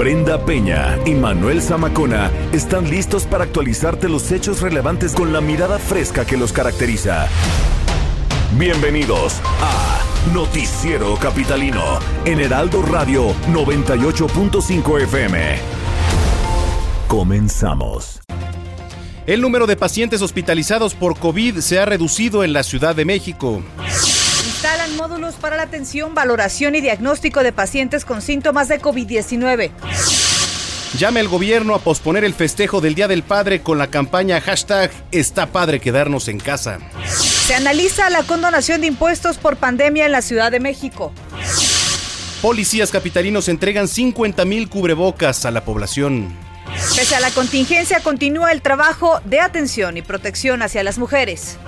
Brenda Peña y Manuel Zamacona están listos para actualizarte los hechos relevantes con la mirada fresca que los caracteriza. Bienvenidos a Noticiero Capitalino en Heraldo Radio 98.5 FM. Comenzamos. El número de pacientes hospitalizados por COVID se ha reducido en la Ciudad de México. Módulos para la atención, valoración y diagnóstico de pacientes con síntomas de COVID-19. Llama el gobierno a posponer el festejo del Día del Padre con la campaña hashtag Está Padre Quedarnos en Casa. Se analiza la condonación de impuestos por pandemia en la Ciudad de México. Policías capitalinos entregan 50 mil cubrebocas a la población. Pese a la contingencia, continúa el trabajo de atención y protección hacia las mujeres.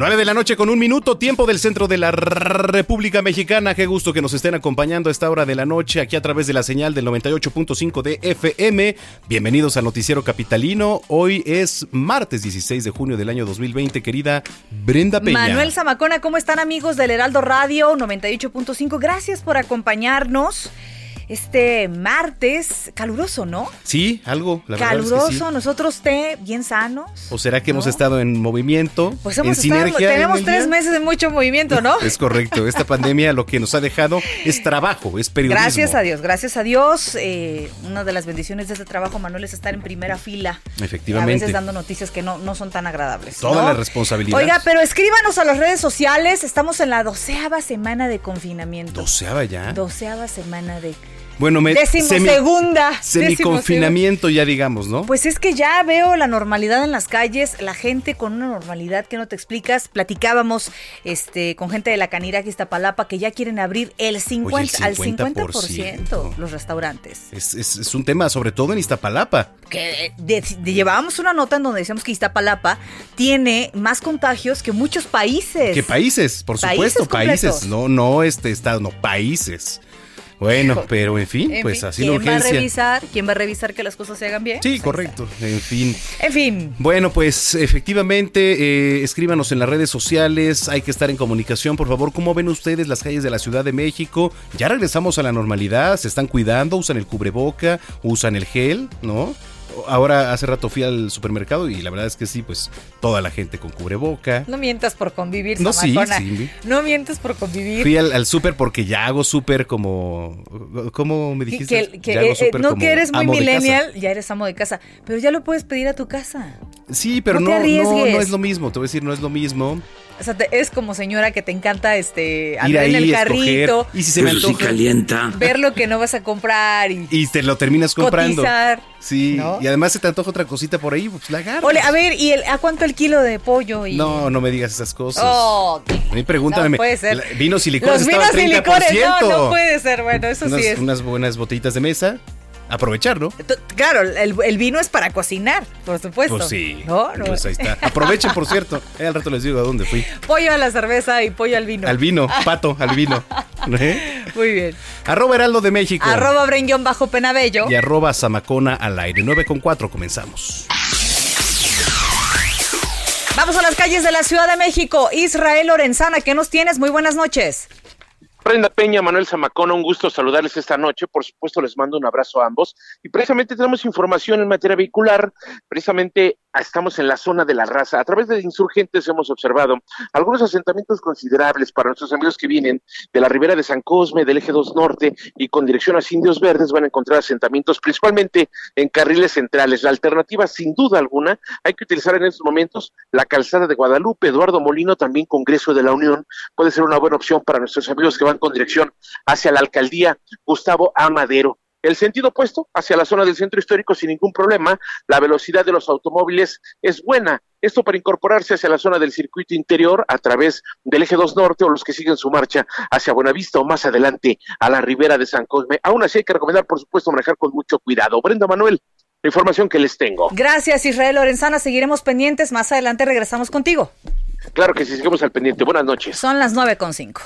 Nueve de la noche con un minuto, tiempo del centro de la República Mexicana. Qué gusto que nos estén acompañando a esta hora de la noche aquí a través de la señal del 98.5 de FM. Bienvenidos al Noticiero Capitalino. Hoy es martes 16 de junio del año 2020, querida Brenda Peña. Manuel Zamacona, ¿cómo están amigos del Heraldo Radio 98.5? Gracias por acompañarnos este martes caluroso, ¿no? Sí, algo, la caluroso, verdad es que sí. nosotros te bien sanos. ¿O será que ¿no? hemos estado en movimiento? Pues hemos en estado, sinergia tenemos tres meses de mucho movimiento, ¿no? Es correcto, esta pandemia lo que nos ha dejado es trabajo, es periodismo. Gracias a Dios, gracias a Dios. Eh, una de las bendiciones de este trabajo, Manuel, es estar en primera fila. Efectivamente. A veces dando noticias que no, no son tan agradables. Toda ¿no? la responsabilidad. Oiga, pero escríbanos a las redes sociales, estamos en la doceava semana de confinamiento. ¿Doceava ya? Doceava semana de bueno, me Decimosegunda. Semi, confinamiento ya digamos, ¿no? Pues es que ya veo la normalidad en las calles, la gente con una normalidad que no te explicas. Platicábamos este con gente de la Canira Iztapalapa que ya quieren abrir el 50, Oye, el 50%. al 50% los restaurantes. Es, es, es, un tema sobre todo en Iztapalapa. Que de, de, llevábamos una nota en donde decíamos que Iztapalapa tiene más contagios que muchos países. Que países, por países supuesto, completos. países, no no este estado, no países. Bueno, pero en fin, en pues fin, así ¿quién la urgencia. va a revisar? ¿Quién va a revisar que las cosas se hagan bien? Sí, Pues correcto. En fin. En fin. Bueno, pues efectivamente, eh, escríbanos en las redes sociales. Hay que estar en comunicación, por favor. ¿Cómo ven ustedes las calles de la Ciudad de México? Ya regresamos a la normalidad. Se están cuidando, usan el cubreboca, usan el gel, ¿no? Ahora hace rato fui al supermercado y la verdad es que sí, pues toda la gente con cubreboca. No mientas por convivir, No, sí, sí. No mientas por convivir. Fui al, al súper porque ya hago súper como... ¿Cómo me dijiste? que- que, Ya hago eh, no como que eres muy millennial, ya eres amo de casa. Pero ya lo puedes pedir a tu casa. Sí, pero No no, no, no es lo mismo. Te voy a decir, no es lo mismo. O sea, te- es como señora que te encanta este Ir andar en el escoger. carrito, Y si se me Eso sí antoja. calienta. ver lo que no vas a comprar y, Y te lo terminas comprando. cotizar. Sí, ¿no? y además se te antoja otra cosita por ahí, pues la agarras. Ole, a ver, ¿y el, a cuánto el kilo de pollo? Y... No, no me digas esas cosas. Oh, A mí pregúntame. no puede ser. Vinos y licores Los vinos y 30%. licores, no, no puede ser. Bueno, eso unas, sí es. unas buenas botellitas de mesa. Aprovechar, ¿no? T- Claro, el, el vino es para cocinar, por supuesto. Pues sí. No, no. Pues ahí está. Aprovechen, por cierto. Eh, al rato les digo a dónde fui. Pollo a la cerveza y pollo al vino. Al vino, pato, al vino. ¿Eh? Muy bien. Arroba Heraldo de México. Arroba Brenguión bajo penabello. Y arroba Zamacona al aire. 9 con 4, comenzamos. Vamos a las calles de la Ciudad de México. Israel Lorenzana, ¿qué nos tienes? Muy buenas noches. Brenda Peña, Manuel Zamacona, un gusto saludarles esta noche. Por supuesto, les mando un abrazo a ambos. Y precisamente tenemos información en materia vehicular. Precisamente estamos en la zona de la raza. A través de insurgentes hemos observado algunos asentamientos considerables para nuestros amigos que vienen de la ribera de San Cosme, del eje 2 norte y con dirección a Indios Verdes. Van a encontrar asentamientos principalmente en carriles centrales. La alternativa, sin duda alguna, hay que utilizar en estos momentos la calzada de Guadalupe, Eduardo Molino, también Congreso de la Unión. Puede ser una buena opción para nuestros amigos que van con dirección hacia la alcaldía Gustavo Amadero. El sentido opuesto, hacia la zona del centro histórico sin ningún problema, la velocidad de los automóviles es buena. Esto para incorporarse hacia la zona del circuito interior a través del eje 2 norte o los que siguen su marcha hacia Buenavista o más adelante a la ribera de San Cosme. Aún así hay que recomendar, por supuesto, manejar con mucho cuidado. Brenda Manuel, la información que les tengo. Gracias, Israel Lorenzana. Seguiremos pendientes. Más adelante regresamos contigo. Claro que sí, seguimos al pendiente. Buenas noches. Son las nueve con cinco.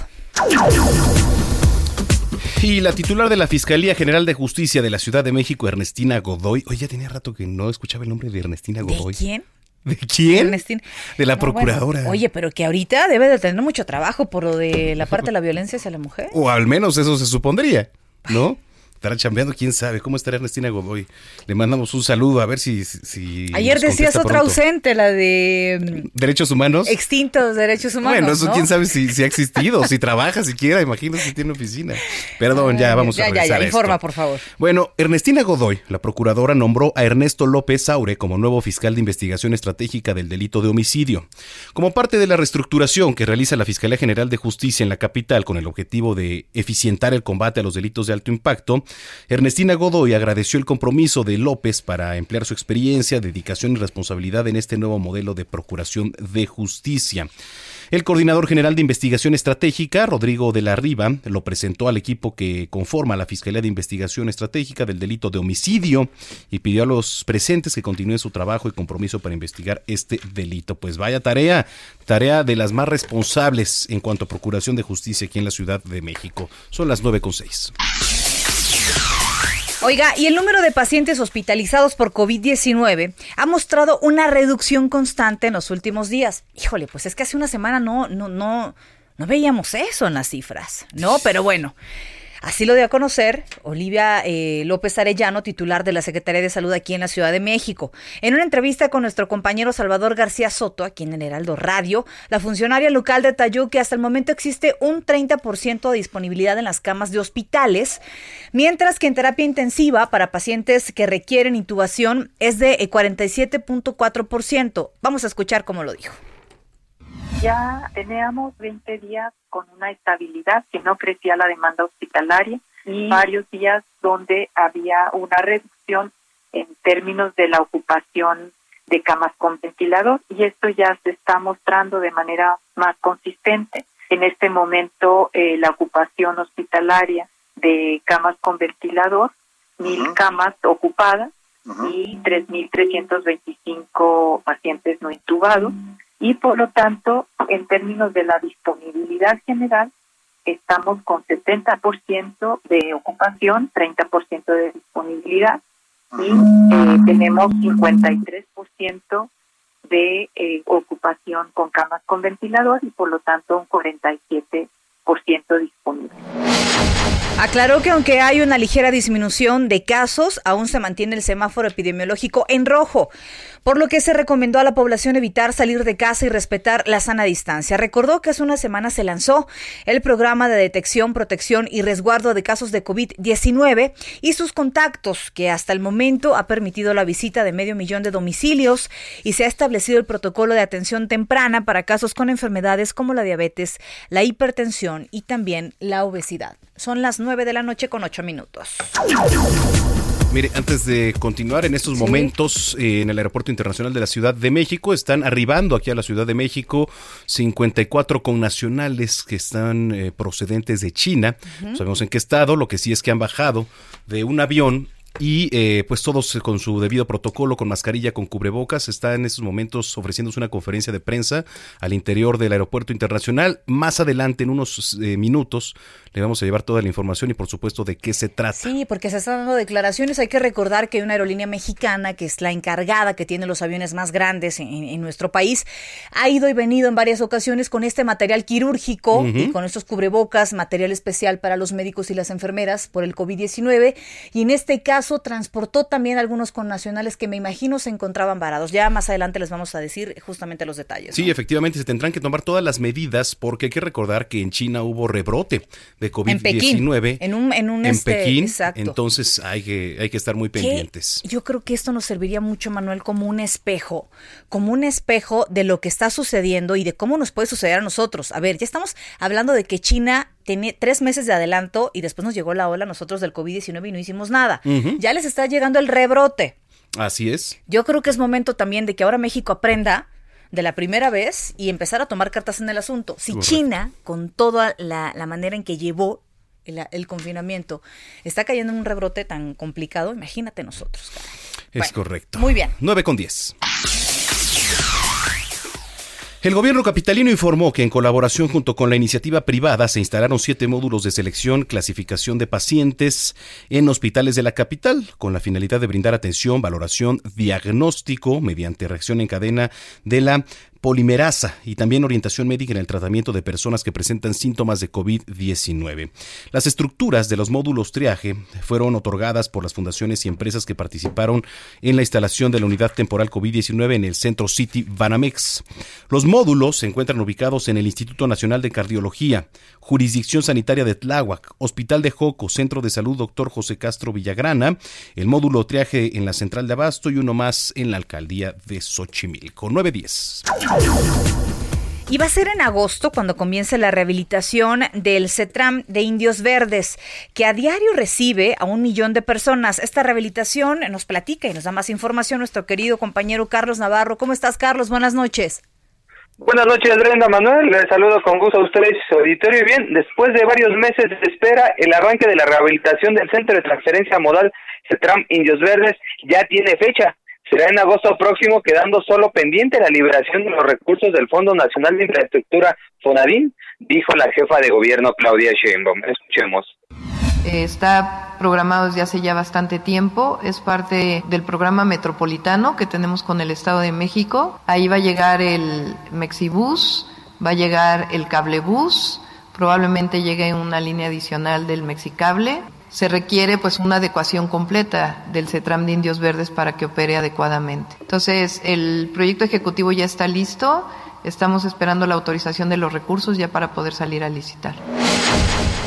Y la titular de la Fiscalía General de Justicia de la Ciudad de México, Ernestina Godoy. Oye, ya tenía rato que no escuchaba el nombre de Ernestina Godoy. ¿De quién? ¿De quién? Ernestina. De la No, bueno, procuradora. oye, pero que ahorita debe de tener mucho trabajo por lo de la parte de la violencia hacia la mujer. O al menos eso se supondría, ¿no? Estará chambeando, quién sabe. ¿Cómo estará Ernestina Godoy? Le mandamos un saludo a ver si. si Ayer decías otra pronto. ausente, la de ¿Derechos humanos? mm, extintos derechos humanos. Bueno, eso ¿no? quién sabe si, si ha existido, si trabaja siquiera, imagino si tiene oficina. Perdón, ya vamos ya, a ya, regresar ya, a esto. informa, por favor. Bueno, Ernestina Godoy, la procuradora, nombró a Ernesto López Saure como nuevo fiscal de investigación estratégica del delito de homicidio. Como parte de la reestructuración que realiza la Fiscalía General de Justicia en la capital con el objetivo de eficientar el combate a los delitos de alto impacto, Ernestina Godoy agradeció el compromiso de López para emplear su experiencia, dedicación y responsabilidad en este nuevo modelo de procuración de justicia. El coordinador general de investigación estratégica, Rodrigo de la Riva, lo presentó al equipo que conforma la Fiscalía de Investigación Estratégica del delito de homicidio y pidió a los presentes que continúen su trabajo y compromiso para investigar este delito. Pues vaya tarea, tarea de las más responsables en cuanto a procuración de justicia aquí en la Ciudad de México. Son las 9.6. Oiga, y el número de pacientes hospitalizados por COVID-19 ha mostrado una reducción constante en los últimos días. Híjole, pues es que hace una semana no, no, no, no veíamos eso en las cifras, ¿no? Pero bueno. Así lo dio a conocer Olivia eh, López Arellano, titular de la Secretaría de Salud aquí en la Ciudad de México. En una entrevista con nuestro compañero Salvador García Soto, aquí en el Heraldo Radio, la funcionaria local detalló que hasta el momento existe un 30% de disponibilidad en las camas de hospitales, mientras que en terapia intensiva para pacientes que requieren intubación es de eh, 47.4%. Vamos a escuchar cómo lo dijo. Ya teníamos 20 días con una estabilidad que no crecía la demanda hospitalaria y varios días donde había una reducción en términos de la ocupación de camas con ventilador. Y esto ya se está mostrando de manera más consistente. En este momento eh, la ocupación hospitalaria de camas con ventilador, mil camas ocupadas y 3.325 pacientes no intubados y por lo tanto, en términos de la disponibilidad general, estamos con 70% de ocupación, 30% de disponibilidad y eh, tenemos 53% de eh, ocupación con camas con ventilador y por lo tanto un 47% disponible. Aclaró que aunque hay una ligera disminución de casos, aún se mantiene el semáforo epidemiológico en rojo, por lo que se recomendó a la población evitar salir de casa y respetar la sana distancia. Recordó que hace una semana se lanzó el programa de detección, protección y resguardo de casos de COVID-19 y sus contactos, que hasta el momento ha permitido la visita de medio millón de domicilios y se ha establecido el protocolo de atención temprana para casos con enfermedades como la diabetes, la hipertensión y también la obesidad. Son las 9 de la noche con 8 minutos. Mire, antes de continuar, en estos momentos eh, en el Aeropuerto Internacional de la Ciudad de México están arribando aquí a la Ciudad de México 54 connacionales que están eh, procedentes de China. No sabemos en qué estado, lo que sí es que han bajado de un avión y eh, pues todos con su debido protocolo, con mascarilla, con cubrebocas, está en estos momentos ofreciéndose una conferencia de prensa al interior del aeropuerto internacional. Más adelante, en unos eh, minutos, le vamos a llevar toda la información y por supuesto de qué se trata. Sí, porque se están dando declaraciones. Hay que recordar que hay una aerolínea mexicana que es la encargada, que tiene los aviones más grandes en, en nuestro país, ha ido y venido en varias ocasiones con este material quirúrgico y con estos cubrebocas, material especial para los médicos y las enfermeras por el COVID-19. Y en este caso transportó también algunos connacionales que me imagino se encontraban varados. Ya más adelante les vamos a decir justamente los detalles. Sí, ¿no? efectivamente, se tendrán que tomar todas las medidas porque hay que recordar que en China hubo rebrote de En Pekín. COVID-19. En un, en un en este, Pekín, exacto. entonces hay que, hay que estar muy pendientes. Yo creo que esto nos serviría mucho, Manuel, como un espejo, como un espejo de lo que está sucediendo y de cómo nos puede suceder a nosotros. A ver, ya estamos hablando de que China tenía tres meses de adelanto y después nos llegó la ola nosotros del COVID-19 y no hicimos nada. Ya les está llegando el rebrote. Así es. Yo creo que es momento también de que ahora México aprenda de la primera vez y empezar a tomar cartas en el asunto. Si Correcto. China, con toda la, la manera en que llevó el, el confinamiento, está cayendo en un rebrote tan complicado, imagínate nosotros. caray. Es Bueno, correcto. Muy bien. 9 con 10. El gobierno capitalino informó que en colaboración junto con la iniciativa privada se instalaron siete módulos de selección, clasificación de pacientes en hospitales de la capital, con la finalidad de brindar atención, valoración, diagnóstico mediante reacción en cadena de la polimerasa y también orientación médica en el tratamiento de personas que presentan síntomas de COVID-19. Las estructuras de los módulos triaje fueron otorgadas por las fundaciones y empresas que participaron en la instalación de la unidad temporal COVID-19 en el centro City Banamex. Los módulos se encuentran ubicados en el Instituto Nacional de Cardiología, Jurisdicción Sanitaria de Tláhuac, Hospital de Joco, Centro de Salud Dr. José Castro Villagrana, el módulo triaje en la Central de Abasto y uno más en la Alcaldía de Xochimilco. 910. Y va a ser en agosto cuando comience la rehabilitación del CETRAM de Indios Verdes, que a diario recibe a un millón de personas. Esta rehabilitación nos platica y nos da más información nuestro querido compañero Carlos Navarro. ¿Cómo estás, Carlos? Buenas noches. Buenas noches, Brenda Manuel. Les saludo con gusto a ustedes su auditorio. Y bien, después de varios meses de espera, el arranque de la rehabilitación del Centro de Transferencia Modal CETRAM Indios Verdes ya tiene fecha. Será en agosto próximo, quedando solo pendiente la liberación de los recursos del Fondo Nacional de Infraestructura, FONADIN, dijo la jefa de gobierno Claudia Sheinbaum. Escuchemos. Está programado desde hace ya bastante tiempo, es parte del programa metropolitano que tenemos con el Estado de México. Ahí va a llegar el Mexibus, va a llegar el Cablebus, probablemente llegue una línea adicional del Mexicable. Se requiere pues una adecuación completa del CETRAM de Indios Verdes para que opere adecuadamente. Entonces, el proyecto ejecutivo ya está listo, estamos esperando la autorización de los recursos ya para poder salir a licitar.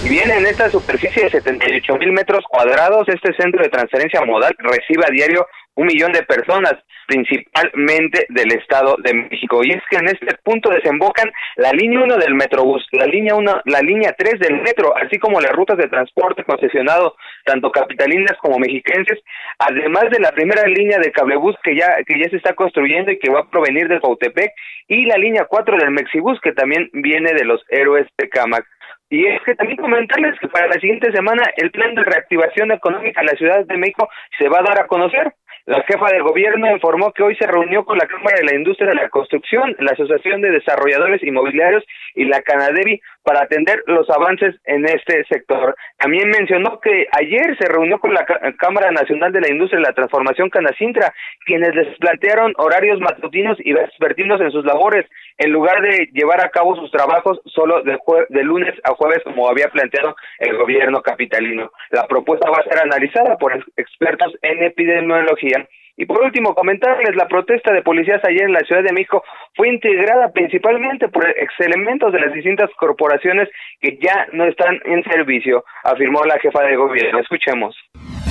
Y bien, en esta superficie de 78 mil metros cuadrados, este centro de transferencia modal recibe a diario un millón de personas, principalmente del Estado de México. Y es que en este punto desembocan la línea 1 del Metrobús, la línea 1, la línea 3 del metro, así como las rutas de transporte concesionado, tanto capitalinas como mexiquenses, además de la primera línea de cablebús que ya, que ya se está construyendo y que va a provenir de Cautepec, y la línea 4 del Mexibus, que también viene de los héroes de Camac. Y es que también comentarles que para la siguiente semana el plan de reactivación económica de la Ciudad de México se va a dar a conocer. La jefa del gobierno informó que hoy se reunió con la Cámara de la Industria de la Construcción, la Asociación de Desarrolladores Inmobiliarios y la Canadevi para atender los avances en este sector. También mencionó que ayer se reunió con la Cá- Cámara Nacional de la Industria de la Transformación Canacintra, quienes les plantearon horarios matutinos y vespertinos en sus labores, en lugar de llevar a cabo sus trabajos solo de, jue- de lunes a jueves como había planteado el gobierno capitalino. La propuesta va a ser analizada por ex- expertos en epidemiología. Y por último, comentarles, la protesta de policías ayer en la Ciudad de México fue integrada principalmente por ex elementos de las distintas corporaciones que ya no están en servicio, afirmó la jefa de gobierno. Escuchemos.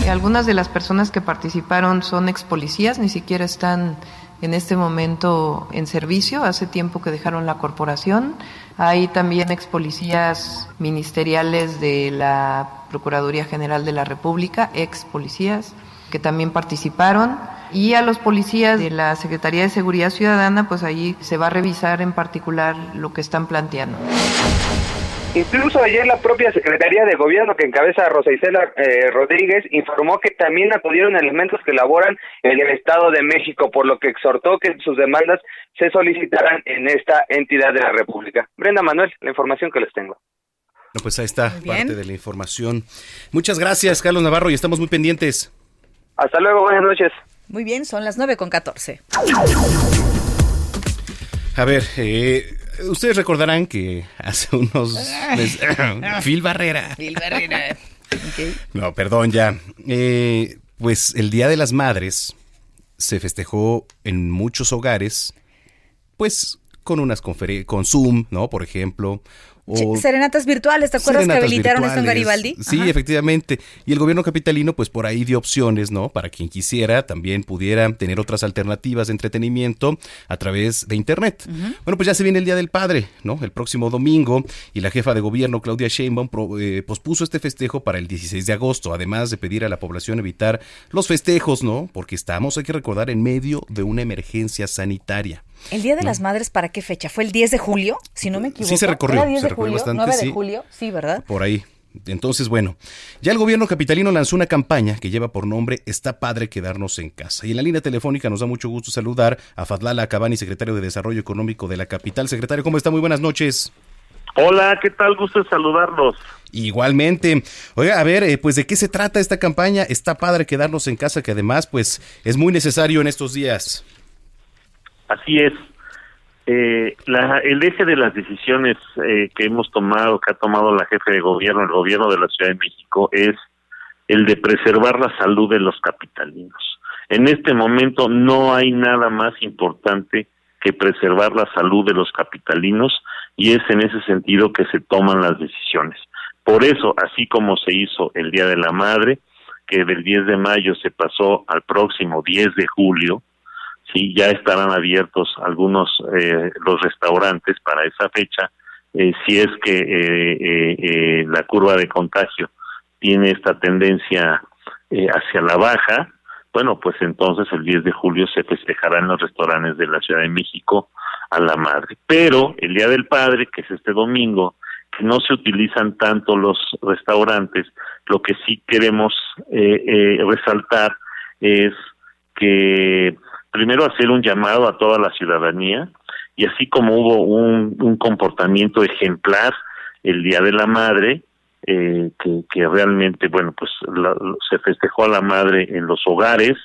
Algunas de las personas que participaron son ex policías, ni siquiera están en este momento en servicio, hace tiempo que dejaron la corporación. Hay también ex policías ministeriales de la Procuraduría General de la República, ex policías que también participaron y a los policías de la Secretaría de Seguridad Ciudadana, pues ahí se va a revisar en particular lo que están planteando. Incluso ayer la propia Secretaría de Gobierno que encabeza Rosa Isela eh, Rodríguez informó que también acudieron elementos que laboran en el Estado de México, por lo que exhortó que sus demandas se solicitaran en esta entidad de la República. Brenda Manuel, la información que les tengo. No, pues ahí está parte de la información. Muchas gracias, Carlos Navarro, y estamos muy pendientes. Hasta luego, buenas noches. Muy bien, son las 9 con 14. A ver, eh, ustedes recordarán que hace unos meses... Phil Barrera. No, perdón ya. Eh, pues el Día de las Madres se festejó en muchos hogares, pues con unas conferencias, con Zoom, ¿no? Por ejemplo, o serenatas virtuales, ¿te acuerdas que habilitaron esto en Garibaldi? Sí, efectivamente. Y el gobierno capitalino, pues por ahí dio opciones, ¿no? Para quien quisiera, también pudiera tener otras alternativas de entretenimiento a través de Internet. Bueno, pues ya se viene el Día del Padre, ¿no? El próximo domingo, y la jefa de gobierno, Claudia Sheinbaum, eh, pospuso este festejo para el 16 de agosto, además de pedir a la población evitar los festejos, ¿no? Porque estamos, hay que recordar, en medio de una emergencia sanitaria. ¿El Día de las Madres para qué fecha? ¿Fue el 10 de julio? Si no me equivoco. Sí, se recorrió. ¿Era 10 se de recorrió julio? bastante. 9 de sí. julio, sí, ¿verdad? Por ahí. Entonces, bueno, ya el gobierno capitalino lanzó una campaña que lleva por nombre Está padre quedarnos en casa. Y en la línea telefónica nos da mucho gusto saludar a Fadlala Cabani, secretario de Desarrollo Económico de la capital. Secretario, ¿cómo está? Muy buenas noches. Hola, ¿qué tal? Gusto saludarlos. Igualmente. Oiga, a ver, eh, pues de qué se trata esta campaña. Está padre quedarnos en casa, que además, pues, es muy necesario en estos días. Así es. Eh, la, el eje de las decisiones eh, que hemos tomado, que ha tomado la jefe de gobierno, el gobierno de la Ciudad de México, es el de preservar la salud de los capitalinos. En este momento no hay nada más importante que preservar la salud de los capitalinos y es en ese sentido que se toman las decisiones. Por eso, así como se hizo el Día de la Madre, que del 10 de mayo se pasó al próximo 10 de julio, sí, ya estarán abiertos algunos eh, los restaurantes para esa fecha, eh, si es que eh, eh, eh, la curva de contagio tiene esta tendencia hacia la baja, bueno, pues entonces el 10 de julio se festejará en los restaurantes de la Ciudad de México a la madre. Pero el Día del Padre, que es este domingo, que no se utilizan tanto los restaurantes, lo que sí queremos resaltar es que primero hacer un llamado a toda la ciudadanía y así como hubo un, comportamiento ejemplar el Día de la Madre, eh, que, que realmente, bueno, pues la- se festejó a la madre en los hogares,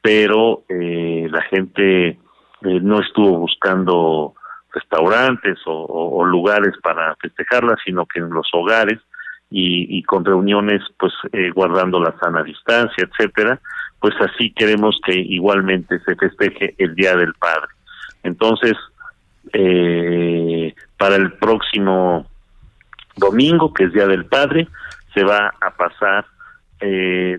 pero eh, la gente eh, no estuvo buscando restaurantes o lugares para festejarla, sino que en los hogares y, y con reuniones, pues eh, guardando la sana distancia, etcétera, pues así queremos que igualmente se festeje el Día del Padre. Entonces, eh, para el próximo domingo, que es Día del Padre, se va a pasar eh,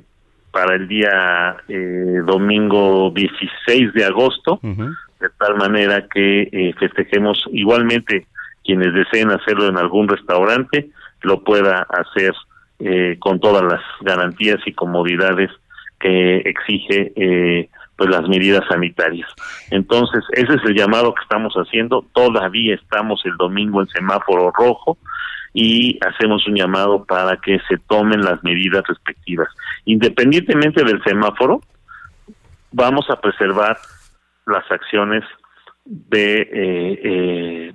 para el día eh, domingo 16 de agosto, de tal manera que eh, festejemos igualmente quienes deseen hacerlo en algún restaurante, lo pueda hacer eh, con todas las garantías y comodidades que exige eh, pues las medidas sanitarias. Entonces, ese es el llamado que estamos haciendo. Todavía estamos el domingo en semáforo rojo y hacemos un llamado para que se tomen las medidas respectivas. Independientemente del semáforo, vamos a preservar las acciones de, eh, eh,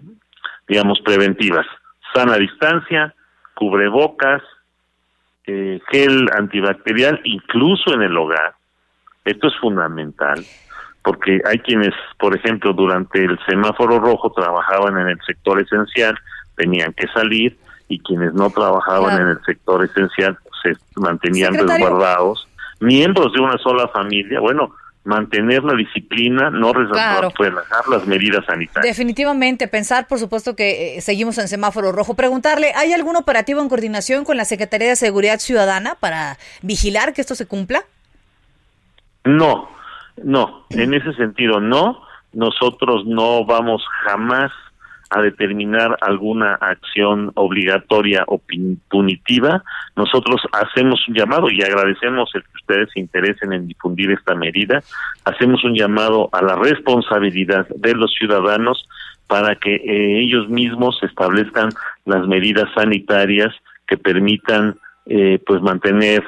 digamos, preventivas. Sana distancia, cubrebocas, eh, gel antibacterial, incluso en el hogar. Esto es fundamental, porque hay quienes, por ejemplo, durante el semáforo rojo trabajaban en el sector esencial, tenían que salir, y quienes no trabajaban Claro. en el sector esencial se mantenían Secretario. resguardados. Miembros de una sola familia, bueno, mantener la disciplina, no Claro. relajar las medidas sanitarias. Definitivamente, pensar, por supuesto, que eh, seguimos en semáforo rojo. Preguntarle, ¿hay algún operativo en coordinación con la Secretaría de Seguridad Ciudadana para vigilar que esto se cumpla? No, no, en ese sentido no. Nosotros no vamos jamás a determinar alguna acción obligatoria o punitiva. Nosotros hacemos un llamado y agradecemos el que ustedes se interesen en difundir esta medida. Hacemos un llamado a la responsabilidad de los ciudadanos para que eh, ellos mismos establezcan las medidas sanitarias que permitan eh, pues mantener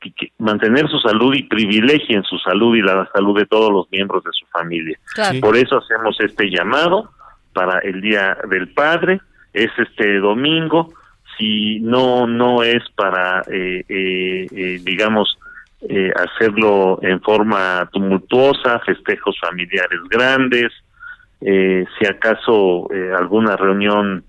que- mantener su salud y privilegien su salud y la salud de todos los miembros de su familia. Claro. Por eso hacemos este llamado para el Día del Padre, es este domingo, si no no es para, eh, eh, eh, digamos, eh, hacerlo en forma tumultuosa, festejos familiares grandes, eh, si acaso eh, alguna reunión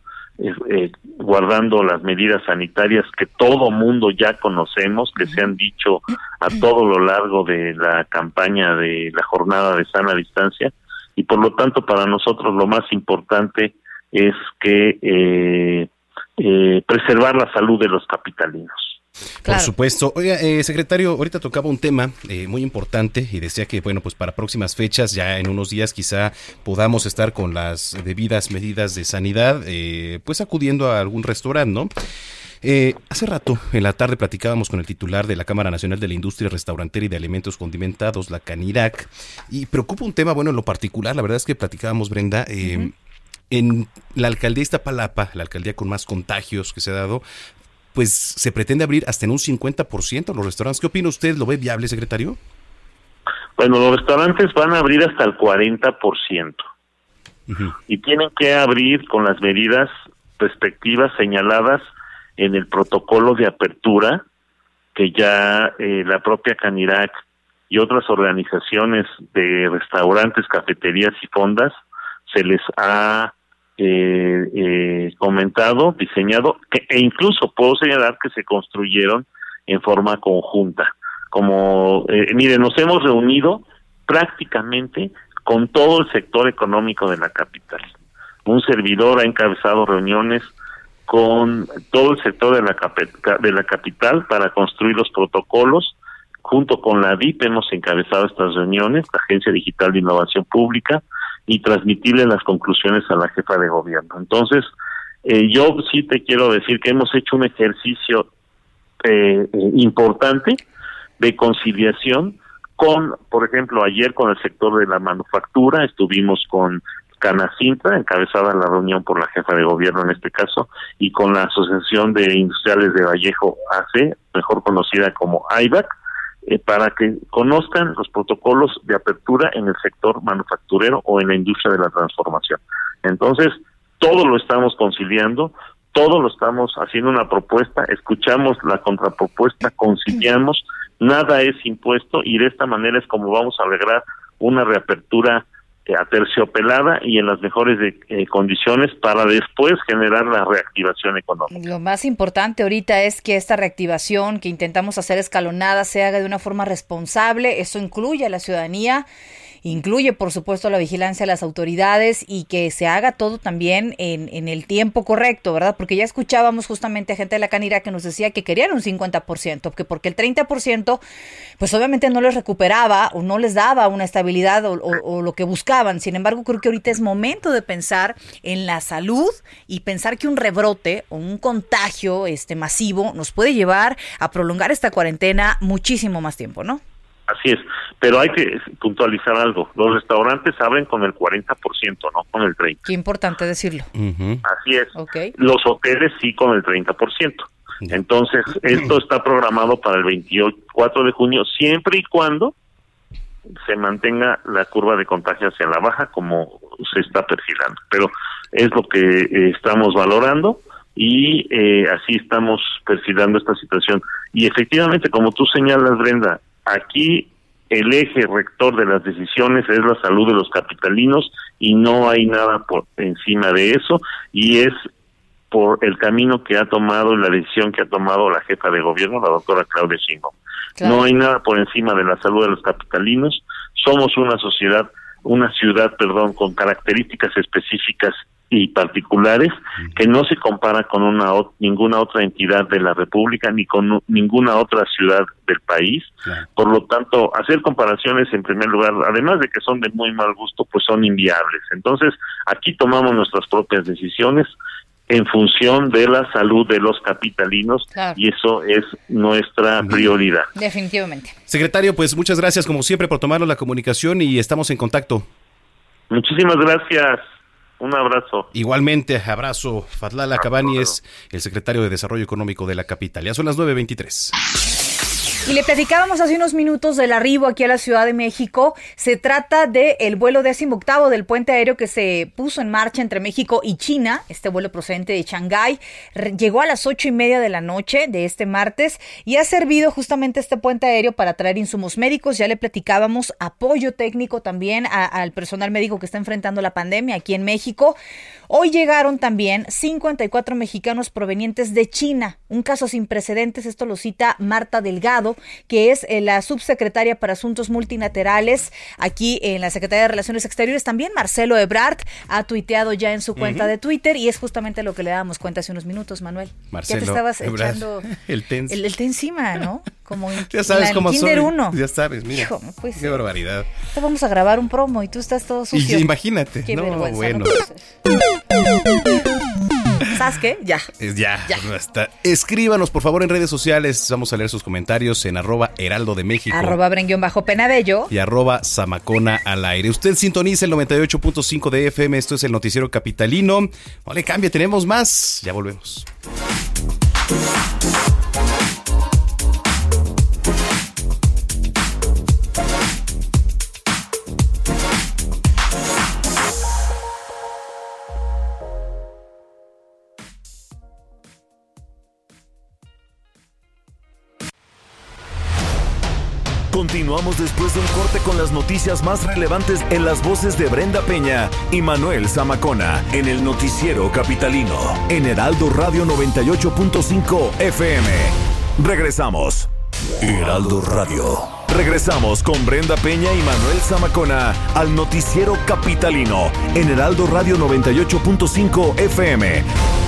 guardando las medidas sanitarias que todo mundo ya conocemos, que se han dicho a todo lo largo de la campaña de la jornada de sana distancia, y por lo tanto para nosotros lo más importante es que eh, eh, preservar la salud de los capitalinos. Por supuesto. Oiga, eh, secretario, ahorita tocaba un tema eh, muy importante y decía que, bueno, pues para próximas fechas, ya en unos días quizá podamos estar con las debidas medidas de sanidad, eh, pues acudiendo a algún restaurante, ¿no? Hace rato, en la tarde, platicábamos con el titular de la Cámara Nacional de la Industria Restaurantera y de Alimentos Condimentados, la CANIRAC, y preocupa un tema, bueno, en lo particular, la verdad es que platicábamos, Brenda, en la alcaldía Iztapalapa, la alcaldía con más contagios que se ha dado, pues se pretende abrir hasta en un 50% los restaurantes. ¿Qué opina usted? ¿Lo ve viable, secretario? Bueno, los restaurantes van a abrir hasta el 40%. Y tienen que abrir con las medidas respectivas señaladas en el protocolo de apertura que ya eh, la propia Canirac y otras organizaciones de restaurantes, cafeterías y fondas se les ha eh, eh, comentado, diseñado, que, e incluso puedo señalar que se construyeron en forma conjunta. Como, eh, mire, nos hemos reunido prácticamente con todo el sector económico de la capital. Un servidor ha encabezado reuniones con todo el sector de la, de la capital para construir los protocolos. Junto con la DIP hemos encabezado estas reuniones, la Agencia Digital de Innovación Pública, y transmitirle las conclusiones a la jefa de gobierno. Entonces, eh, yo sí te quiero decir que hemos hecho un ejercicio eh, importante de conciliación con, por ejemplo, ayer con el sector de la manufactura, estuvimos con Canacintra, encabezada la reunión por la jefa de gobierno en este caso, y con la Asociación de Industriales de Vallejo AC, mejor conocida como AIVAC, eh, para que conozcan los protocolos de apertura en el sector manufacturero o en la industria de la transformación. Entonces, todo lo estamos conciliando, todo lo estamos haciendo una propuesta, escuchamos la contrapropuesta, conciliamos, nada es impuesto y de esta manera es como vamos a lograr una reapertura aterciopelada y en las mejores eh, condiciones para después generar la reactivación económica. Lo más importante ahorita es que esta reactivación que intentamos hacer escalonada se haga de una forma responsable. Eso incluye a la ciudadanía incluye por supuesto la vigilancia de las autoridades y que se haga todo también en, en el tiempo correcto, ¿verdad? Porque ya escuchábamos justamente a gente de la Canira que nos decía que querían un 50%, que porque el 30% pues obviamente no les recuperaba o no les daba una estabilidad o, o lo que buscaban. Sin embargo, creo que ahorita es momento de pensar en la salud y pensar que un rebrote o un contagio este masivo nos puede llevar a prolongar esta cuarentena muchísimo más tiempo, ¿no? Así es, pero hay que puntualizar algo. Los restaurantes abren con el 40%, no con el 30%. Qué importante decirlo. Así es. Los hoteles sí con el 30%. Entonces, esto está programado para el 24 de junio, siempre y cuando se mantenga la curva de contagio hacia la baja como se está perfilando. Pero es lo que eh, estamos valorando y eh, así estamos perfilando esta situación. Y efectivamente, como tú señalas, Brenda, Aquí el eje rector de las decisiones es la salud de los capitalinos y no hay nada por encima de eso y es por el camino que ha tomado la decisión que ha tomado la jefa de gobierno, la doctora Claudia Sheinbaum. No hay nada por encima de la salud de los capitalinos. Somos una sociedad, una ciudad, perdón, con características específicas y particulares que no se compara con una ninguna otra entidad de la República ni con ninguna otra ciudad del país. Por lo tanto, hacer comparaciones en primer lugar, además de que son de muy mal gusto, pues son inviables. Entonces, aquí tomamos nuestras propias decisiones en función de la salud de los capitalinos y eso es nuestra prioridad. Definitivamente. Secretario, pues muchas gracias como siempre por tomarnos la comunicación y estamos en contacto. Muchísimas gracias. Un abrazo. Igualmente, abrazo. Fadlala Cabani es el secretario de Desarrollo Económico de la capital. Ya son las 9.23. Y le platicábamos hace unos minutos del arribo aquí a la Ciudad de México. Se trata del el vuelo décimo octavo del puente aéreo que se puso en marcha entre México y China. Este vuelo procedente de Shanghái llegó a las ocho y media de la noche de este martes y ha servido justamente este puente aéreo para traer insumos médicos. Ya le platicábamos apoyo técnico también al personal médico que está enfrentando la pandemia aquí en México. Hoy llegaron también 54 mexicanos provenientes de China. Un caso sin precedentes, esto lo cita Marta Delgado Que es eh, la subsecretaria para Asuntos Multilaterales aquí en la Secretaría de Relaciones Exteriores. También Marcelo Ebrard ha tuiteado ya en su cuenta de Twitter y es justamente lo que le dábamos cuenta hace unos minutos, Manuel. Marcelo ya te estabas Ebrard, echando el té el, el té encima, ¿no? Como en, Ya sabes en cómo Kinder soy. uno. Ya sabes, mira. Hijo, Qué barbaridad. Te vamos a grabar un promo y tú estás todo Y sucio. imagínate. Qué no, bueno. no. ¿Sabes qué? Ya. Es ya, basta. Escríbanos, por favor, en redes sociales. Vamos a leer sus comentarios en arroba heraldo de México. Arroba brenguión bajo penabello. y arroba Zamacona al aire. Usted sintoniza el 98.5 de FM, esto es el noticiero capitalino. No le cambie, tenemos más. Ya volvemos. Continuamos después de un corte con las noticias más relevantes en las voces de Brenda Peña y Manuel Zamacona en el noticiero capitalino en Heraldo Radio 98.5 FM. Regresamos. Heraldo Radio. Regresamos con Brenda Peña y Manuel Zamacona al noticiero capitalino en Heraldo Radio 98.5 FM.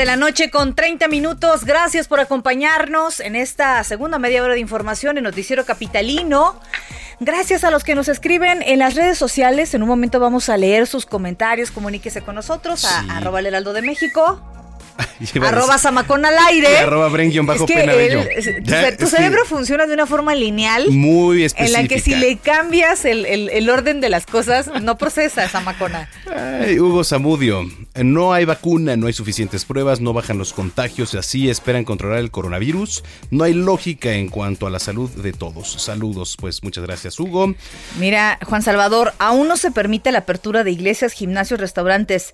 De la noche con 30 minutos. Gracias por acompañarnos en esta segunda media hora de información en Noticiero Capitalino. Gracias a los que nos escriben en las redes sociales. En un momento vamos a leer sus comentarios. Comuníquese con nosotros a Sí. arroba el heraldo de México. Arroba Zamacón al aire. Arroba Bren bajo Es que Penabello. el- tu, Ya, ce- tu es que- cerebro funciona de una forma lineal. Muy En específica. la que si le cambias el, el- el orden de las cosas, no procesa Zamacona. Ay, Hugo Zamudio, no hay vacuna, no hay suficientes pruebas, no bajan los contagios y así esperan controlar el coronavirus. No hay lógica en cuanto a la salud de todos. Saludos, pues muchas gracias, Hugo. Mira, Juan Salvador, aún no se permite la apertura de iglesias, gimnasios, restaurantes.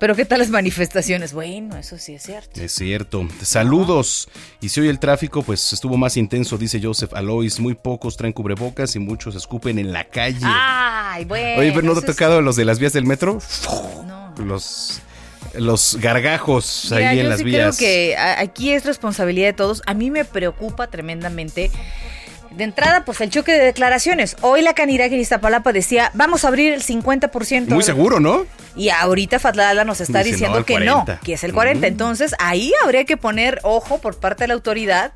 Pero ¿qué tal las manifestaciones? Bueno, eso sí es cierto. Es cierto. Saludos. Y si hoy el tráfico pues estuvo más intenso, dice Joseph Alois, muy pocos traen cubrebocas y muchos escupen en la calle. Ay, bueno. Oye, pero ¿no te ha es- tocado los de las vías del metro? No. Los los gargajos Mira, ahí en yo las sí vías. creo que aquí es responsabilidad de todos. A mí me preocupa tremendamente. De entrada, pues el choque de declaraciones. Hoy la Canirac en Iztapalapa decía, vamos a abrir el 50%. Muy seguro, ¿no? Y ahorita Fatlala nos está Dice, diciendo no, que 40. no, que es el 40. Mm. Entonces, ahí habría que poner ojo por parte de la autoridad.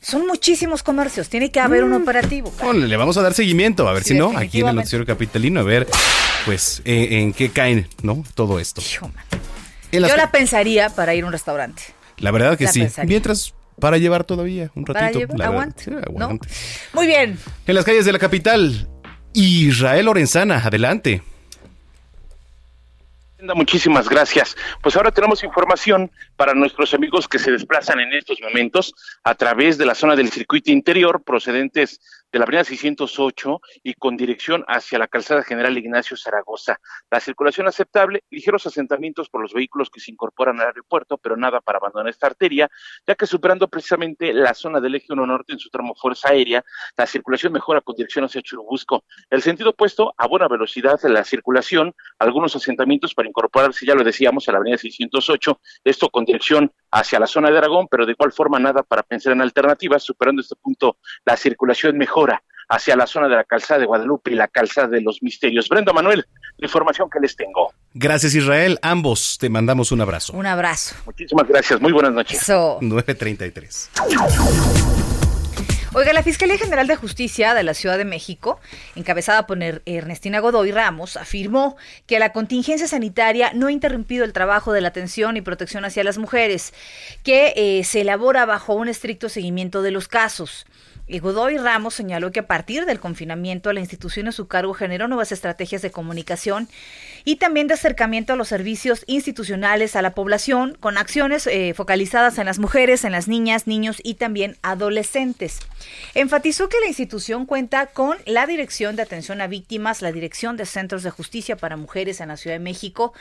Son muchísimos comercios, tiene que haber un operativo. cara. Bueno, le vamos a dar seguimiento, a ver Sí, si no, aquí en el noticiero capitalino, a ver, pues, en, en qué caen, ¿no? Todo esto. Hijo, man. Yo la pensaría para ir a un restaurante. la verdad que la sí. pensaría. Mientras, para llevar todavía un Para ratito. llevar- la verdad. aguante, ¿no? aguante. Muy bien. En las calles de la capital, Israel Lorenzana, adelante. Muchísimas gracias. Pues ahora tenemos información para nuestros amigos que se desplazan en estos momentos a través de la zona del circuito interior procedentes de la avenida 608 y con dirección hacia la calzada general Ignacio Zaragoza. La circulación aceptable, ligeros asentamientos por los vehículos que se incorporan al aeropuerto, pero nada para abandonar esta arteria, ya que superando precisamente la zona del eje 1 norte en su tramo fuerza aérea, la circulación mejora con dirección hacia Churubusco. El sentido opuesto a buena velocidad de la circulación, algunos asentamientos para incorporarse, ya lo decíamos, a la avenida 608, esto con dirección hacia la zona de Aragón, pero de igual forma nada para pensar en alternativas, superando este punto la circulación mejora hacia la zona de la calzada de Guadalupe y la calzada de los misterios. Brenda Manuel, la información que les tengo. Gracias, Israel. Ambos te mandamos un abrazo. Un abrazo. Muchísimas gracias, muy buenas noches. Eso. 933. Oiga, la Fiscalía General de Justicia de la Ciudad de México, encabezada por Er- Ernestina Godoy Ramos, afirmó que la contingencia sanitaria no ha interrumpido el trabajo de la atención y protección hacia las mujeres, que eh, se elabora bajo un estricto seguimiento de los casos. Y Godoy Ramos señaló que a partir del confinamiento la institución a su cargo generó nuevas estrategias de comunicación y también de acercamiento a los servicios institucionales a la población con acciones eh, focalizadas en las mujeres, en las niñas, niños y también adolescentes. Enfatizó que la institución cuenta con la Dirección de Atención a Víctimas, la Dirección de Centros de Justicia para Mujeres en la Ciudad de México,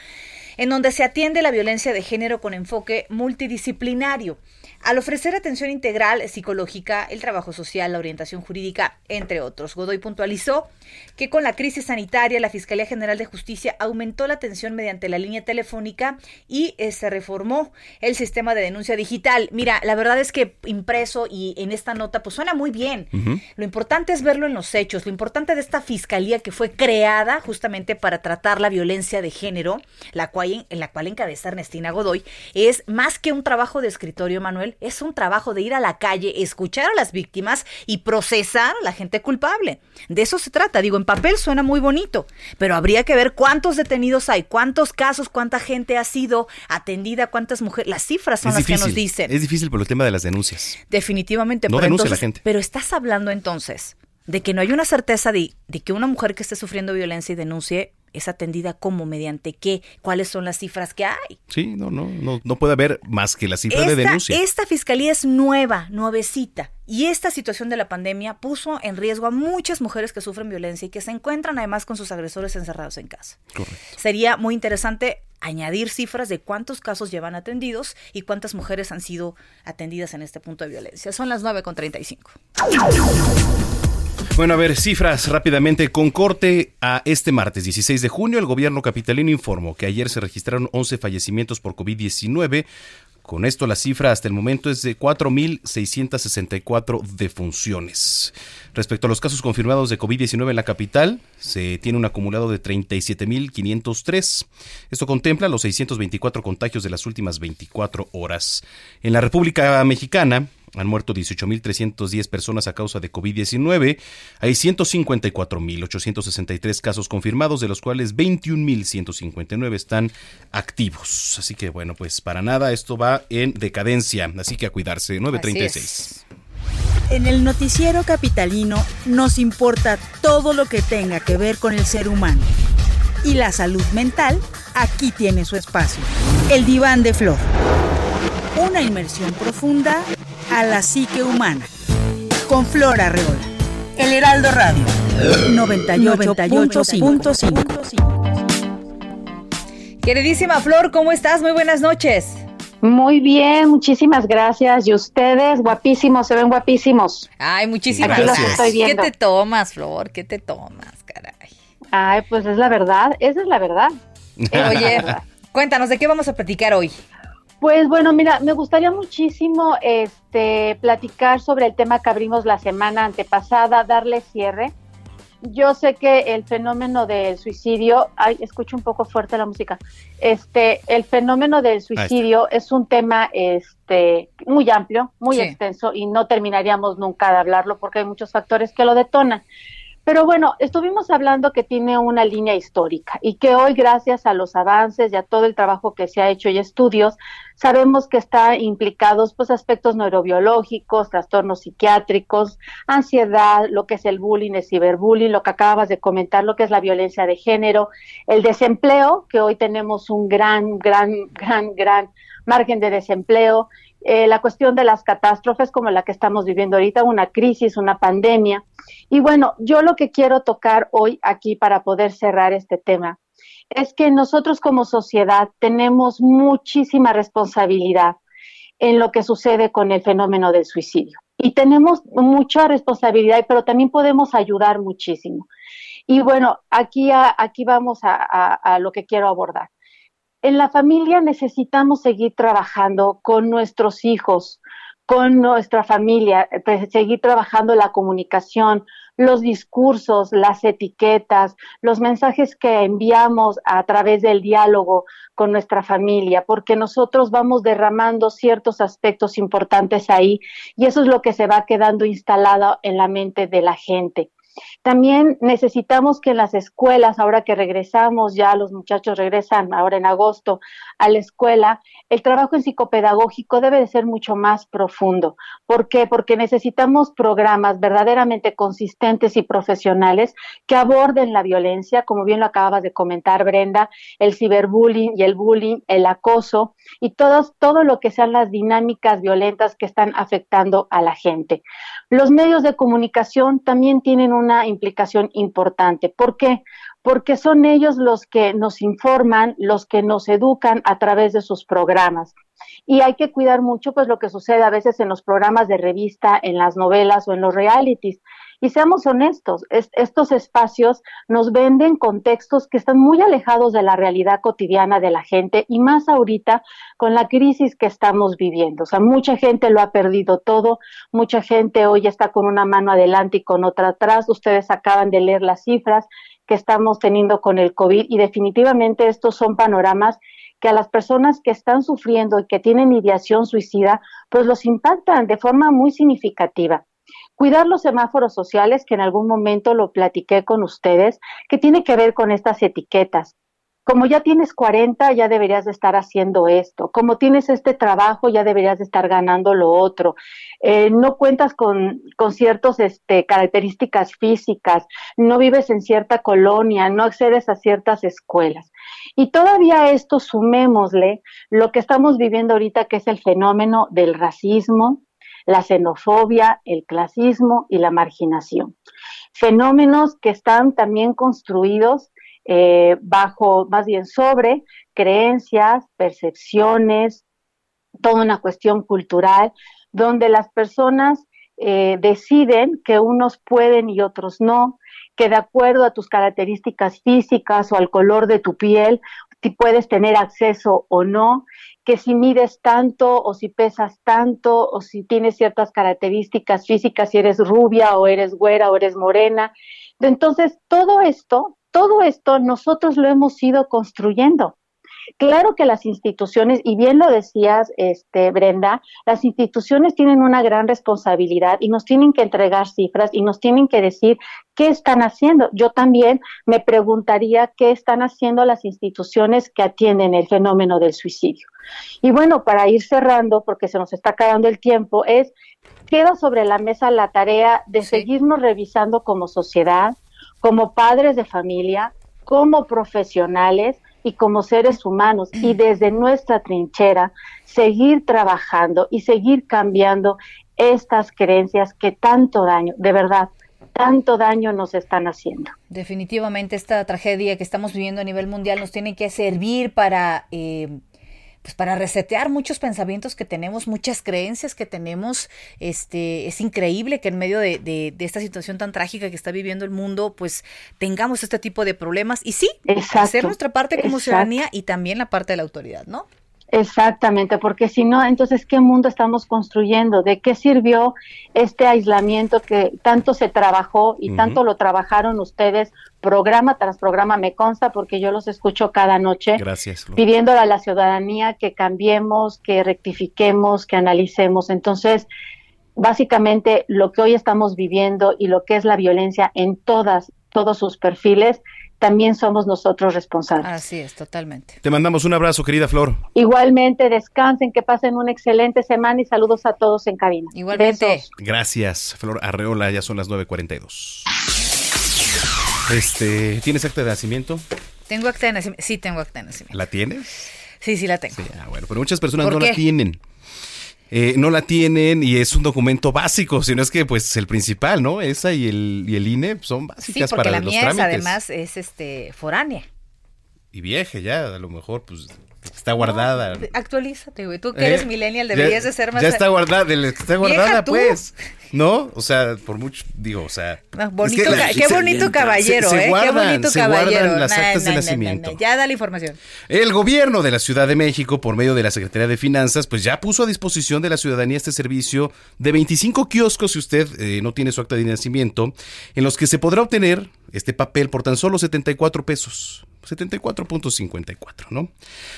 en donde se atiende la violencia de género con enfoque multidisciplinario. Al ofrecer atención integral psicológica, el trabajo social, la orientación jurídica, entre otros, Godoy puntualizó que con la crisis sanitaria la Fiscalía General de Justicia aumentó la atención mediante la línea telefónica y eh, se reformó el sistema de denuncia digital. Mira, la verdad es que impreso y en esta nota pues suena muy bien. Lo importante es verlo en los hechos, lo importante de esta fiscalía que fue creada justamente para tratar la violencia de género, la cual, en la cual encabeza Ernestina Godoy, es más que un trabajo de escritorio, Manuel, es un trabajo de ir a la calle, escuchar a las víctimas y procesar a la gente culpable. De eso se trata. Digo, en papel suena muy bonito, pero habría que ver cuántos detenidos hay, cuántos casos, cuánta gente ha sido atendida, cuántas mujeres. Las cifras son las que nos dicen. Es difícil por el tema de las denuncias. Definitivamente. No denuncia la gente. Pero estás hablando entonces de que no hay una certeza de, de que una mujer que esté sufriendo violencia y denuncie es atendida cómo, mediante qué, cuáles son las cifras que hay. Sí, no, no, no, no puede haber más que la cifra de denuncia. Esta fiscalía es nueva, nuevecita, y esta situación de la pandemia puso en riesgo a muchas mujeres que sufren violencia y que se encuentran además con sus agresores encerrados en casa. Correcto. Sería muy interesante añadir cifras de cuántos casos llevan atendidos y cuántas mujeres han sido atendidas en este punto de violencia. Son las 9.35. Bueno, a ver, cifras rápidamente. Con corte a este martes 16 de junio, el gobierno capitalino informó que ayer se registraron 11 fallecimientos por COVID-19. Con esto la cifra hasta el momento es de 4.664 defunciones. Respecto a los casos confirmados de COVID-19 en la capital, se tiene un acumulado de 37.503. Esto contempla los 624 contagios de las últimas 24 horas. En la República Mexicana, han muerto 18.310 personas a causa de COVID-19. Hay 154.863 casos confirmados, de los cuales 21.159 están activos. Así que bueno, pues para nada esto va en decadencia. Así que a cuidarse. 936. En el noticiero capitalino nos importa todo lo que tenga que ver con el ser humano. Y la salud mental aquí tiene su espacio. El diván de flor. Una inmersión profunda a la psique humana. Con Flora Arreola. El Heraldo Radio. 98.5. Queridísima Flor, ¿cómo estás? Muy buenas noches. Muy bien, muchísimas gracias. Y ustedes, guapísimos, se ven guapísimos. Ay, muchísimas gracias. ¿Qué te tomas, Flor? ¿Qué te tomas, caray? Ay, pues es la verdad, esa es la verdad. Oye, cuéntanos, ¿de qué vamos a platicar hoy? Pues bueno, mira, me gustaría muchísimo este platicar sobre el tema que abrimos la semana antepasada, darle cierre. Yo sé que el fenómeno del suicidio, ay, escucho un poco fuerte la música. Este, el fenómeno del suicidio es un tema este muy amplio, muy extenso y no terminaríamos nunca de hablarlo porque hay muchos factores que lo detonan. Pero bueno, estuvimos hablando que tiene una línea histórica y que hoy, gracias a los avances y a todo el trabajo que se ha hecho y estudios, sabemos que está implicados pues aspectos neurobiológicos, trastornos psiquiátricos, ansiedad, lo que es el bullying, el ciberbullying, lo que acabas de comentar, lo que es la violencia de género, el desempleo, que hoy tenemos un gran, gran, gran, gran margen de desempleo, eh, la cuestión de las catástrofes como la que estamos viviendo ahorita, una crisis, una pandemia. Y bueno, yo lo que quiero tocar hoy aquí para poder cerrar este tema es que nosotros como sociedad tenemos muchísima responsabilidad en lo que sucede con el fenómeno del suicidio. Y tenemos mucha responsabilidad, pero también podemos ayudar muchísimo. Y bueno, aquí, aquí vamos a lo que quiero abordar en la familia necesitamos seguir trabajando con nuestros hijos, con nuestra familia, seguir trabajando la comunicación, los discursos, las etiquetas, los mensajes que enviamos a través del diálogo con nuestra familia, porque nosotros vamos derramando ciertos aspectos importantes ahí y eso es lo que se va quedando instalado en la mente de la gente. También necesitamos que en las escuelas, ahora que regresamos, ya los muchachos regresan ahora en agosto a la escuela, el trabajo en psicopedagógico debe de ser mucho más profundo. ¿Por qué? Porque necesitamos programas verdaderamente consistentes y profesionales que aborden la violencia, como bien lo acabas de comentar, Brenda, el ciberbullying y el bullying, el acoso, y todos, todo lo que sean las dinámicas violentas que están afectando a la gente. Los medios de comunicación también tienen una implicación importante. ¿Por qué? Porque son ellos los que nos informan, los que nos educan a través de sus programas. Y hay que cuidar mucho pues lo que sucede a veces en los programas de revista, en las novelas o en los realities. Y seamos honestos, estos espacios nos venden contextos que están muy alejados de la realidad cotidiana de la gente y más ahorita con la crisis que estamos viviendo. O sea, mucha gente lo ha perdido todo, mucha gente hoy está con una mano adelante y con otra atrás. Ustedes acaban de leer las cifras que estamos teniendo con el COVID y definitivamente estos son panoramas que a las personas que están sufriendo y que tienen ideación suicida, pues los impactan de forma muy significativa. Cuidar los semáforos sociales, que en algún momento lo platiqué con ustedes, que tiene que ver con estas etiquetas. Como ya tienes 40, ya deberías de estar haciendo esto. Como tienes este trabajo, ya deberías de estar ganando lo otro. Eh, no cuentas con, con ciertas este, características físicas, no vives en cierta colonia, no accedes a ciertas escuelas. Y todavía esto sumémosle lo que estamos viviendo ahorita, que es el fenómeno del racismo, la xenofobia, el clasismo y la marginación. Fenómenos que están también construidos eh, bajo, más bien sobre creencias, percepciones, toda una cuestión cultural, donde las personas eh, deciden que unos pueden y otros no, que de acuerdo a tus características físicas o al color de tu piel, si puedes tener acceso o no, que si mides tanto o si pesas tanto o si tienes ciertas características físicas, si eres rubia o eres güera o eres morena. Entonces, todo esto, todo esto nosotros lo hemos ido construyendo. Claro que las instituciones, y bien lo decías, este, Brenda, las instituciones tienen una gran responsabilidad y nos tienen que entregar cifras y nos tienen que decir qué están haciendo. Yo también me preguntaría qué están haciendo las instituciones que atienden el fenómeno del suicidio. Y bueno, para ir cerrando, porque se nos está acabando el tiempo, es, queda sobre la mesa la tarea de seguirnos revisando como sociedad, como padres de familia, como profesionales, y como seres humanos y desde nuestra trinchera seguir trabajando y seguir cambiando estas creencias que tanto daño, de verdad, tanto daño nos están haciendo. Definitivamente esta tragedia que estamos viviendo a nivel mundial nos tiene que servir para eh, pues para resetear muchos pensamientos que tenemos, muchas creencias que tenemos. Este, es increíble que en medio de, de, esta situación tan trágica que está viviendo el mundo, pues tengamos este tipo de problemas. Y sí, hacer nuestra parte como ciudadanía y también la parte de la autoridad, ¿no? Exactamente, porque si no, entonces, ¿qué mundo estamos construyendo? ¿De qué sirvió este aislamiento que tanto se trabajó y tanto lo trabajaron ustedes, programa tras programa, me consta, porque yo los escucho cada noche, Gracias, pidiéndole a la ciudadanía que cambiemos, que rectifiquemos, que analicemos. Entonces, básicamente, lo que hoy estamos viviendo y lo que es la violencia en todas, todos sus perfiles, también somos nosotros responsables. Así es, totalmente. Te mandamos un abrazo, querida Flor. Igualmente, descansen, que pasen una excelente semana y saludos a todos en cabina. Igualmente. Gracias, Flor Arreola, ya son las 9.42. Este, ¿tienes acta de nacimiento? Tengo acta de nacimiento, sí tengo acta de nacimiento. ¿La tienes? Sí, sí la tengo. Sí, ah, bueno, pero muchas personas no la tienen. Eh, no la tienen y es un documento básico, sino es que pues el principal, ¿no? Esa y el, y el INE son básicas sí, para la los mía trámites. Es, además es este foránea. Y vieja ya, a lo mejor pues está guardada. No, actualízate, güey. Tú que eres ¿Eh? millennial deberías ya, de ser más Ya está guardada, está guardada pues. ¿No? O sea, por mucho digo, o sea, No, bonito es que la- ca- qué se- bonito caballero, se- se ¿eh? guardan- qué bonito se caballero. guardan las actas de nacimiento. Ya da la información. El gobierno de la Ciudad de México, por medio de la Secretaría de Finanzas, pues ya puso a disposición de la ciudadanía este servicio de 25 kioscos, si usted eh, no tiene su acta de nacimiento, en los que se podrá obtener este papel por tan solo 74 pesos. 74.54, ¿no?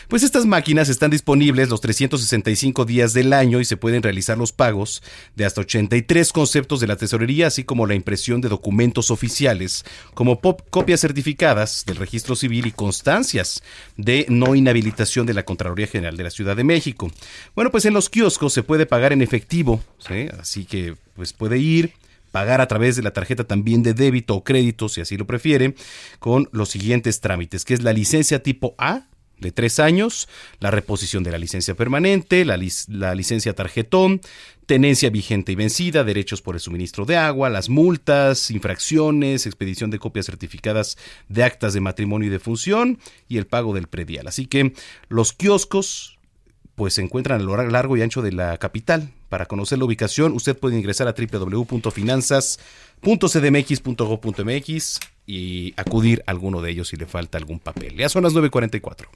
Pues estas máquinas están disponibles los 365 días del año y se pueden realizar los pagos de hasta 83 conceptos de la tesorería, así como la impresión de documentos oficiales, como copias certificadas del registro civil y constancias de no inhabilitación de la Contraloría General de la Ciudad de México. Bueno, pues en los kioscos se puede pagar en efectivo, ¿sí? así que pues puede ir pagar a través de la tarjeta también de débito o crédito, si así lo prefiere, con los siguientes trámites, que es la licencia tipo A de tres años, la reposición de la licencia permanente, la, la licencia tarjetón, tenencia vigente y vencida, derechos por el suministro de agua, las multas, infracciones, expedición de copias certificadas de actas de matrimonio y de función y el pago del predial. Así que los kioscos pues se encuentran a lo largo y ancho de la capital. Para conocer la ubicación, usted puede ingresar a www.finanzas.cdmx.gov.mx y acudir a alguno de ellos si le falta algún papel. Ya son las 9.44.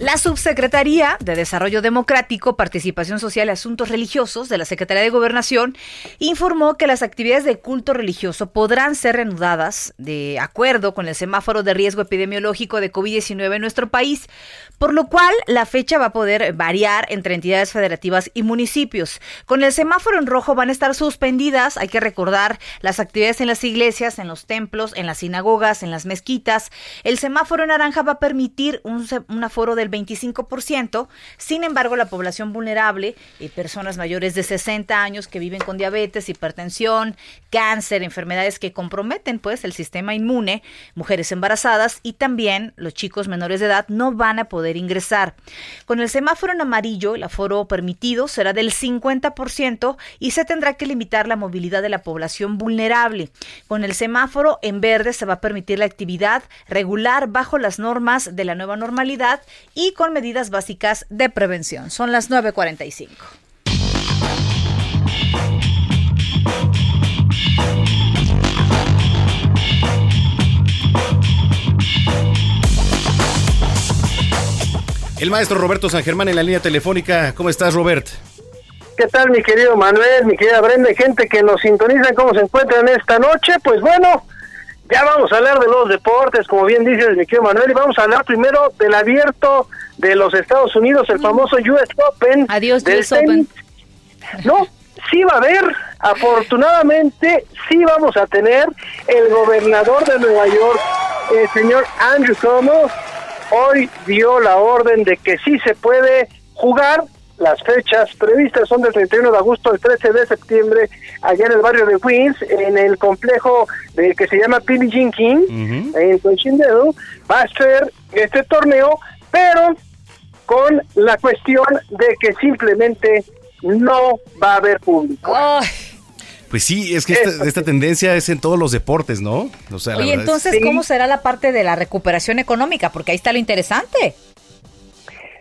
La Subsecretaría de Desarrollo Democrático, Participación Social y Asuntos Religiosos de la Secretaría de Gobernación informó que las actividades de culto religioso podrán ser reanudadas de acuerdo con el semáforo de riesgo epidemiológico de COVID-19 en nuestro país, por lo cual la fecha va a poder variar entre entidades federativas y municipios. Con el semáforo en rojo van a estar suspendidas, hay que recordar, las actividades en las iglesias, en los templos, en las sinagogas, en las mezquitas. El semáforo en naranja va a permitir un, un aforo del 25%. Sin embargo, la población vulnerable, eh, personas mayores de 60 años que viven con diabetes, hipertensión, cáncer, enfermedades que comprometen pues el sistema inmune, mujeres embarazadas y también los chicos menores de edad no van a poder ingresar. Con el semáforo en amarillo, el aforo permitido será del 50% y se tendrá que limitar la movilidad de la población vulnerable. Con el semáforo en verde se va a permitir la actividad regular bajo las normas de la nueva normalidad y con medidas básicas de prevención. Son las 9.45. El maestro Roberto San Germán en la línea telefónica. ¿Cómo estás, Robert? ¿Qué tal, mi querido Manuel, mi querida Brenda, gente que nos sintoniza, cómo se encuentran esta noche? Pues bueno, ya vamos a hablar de los deportes, como bien dice mi querido Manuel, y vamos a hablar primero del abierto de los Estados Unidos, el famoso US Open. Adiós, US Open. No, sí va a haber, afortunadamente, sí vamos a tener el gobernador de Nueva York, el señor Andrew Cuomo, hoy dio la orden de que sí se puede jugar las fechas previstas son del 31 de agosto al 13 de septiembre allá en el barrio de Queens, en el complejo de, que se llama Billie Jean King, en Cochindeo. Va a ser este torneo, pero con la cuestión de que simplemente no va a haber público. Pues sí, es que esta, tendencia es en todos los deportes, ¿no? O sea, Oye, entonces, ¿cómo será la parte de la recuperación económica? Porque ahí está lo interesante.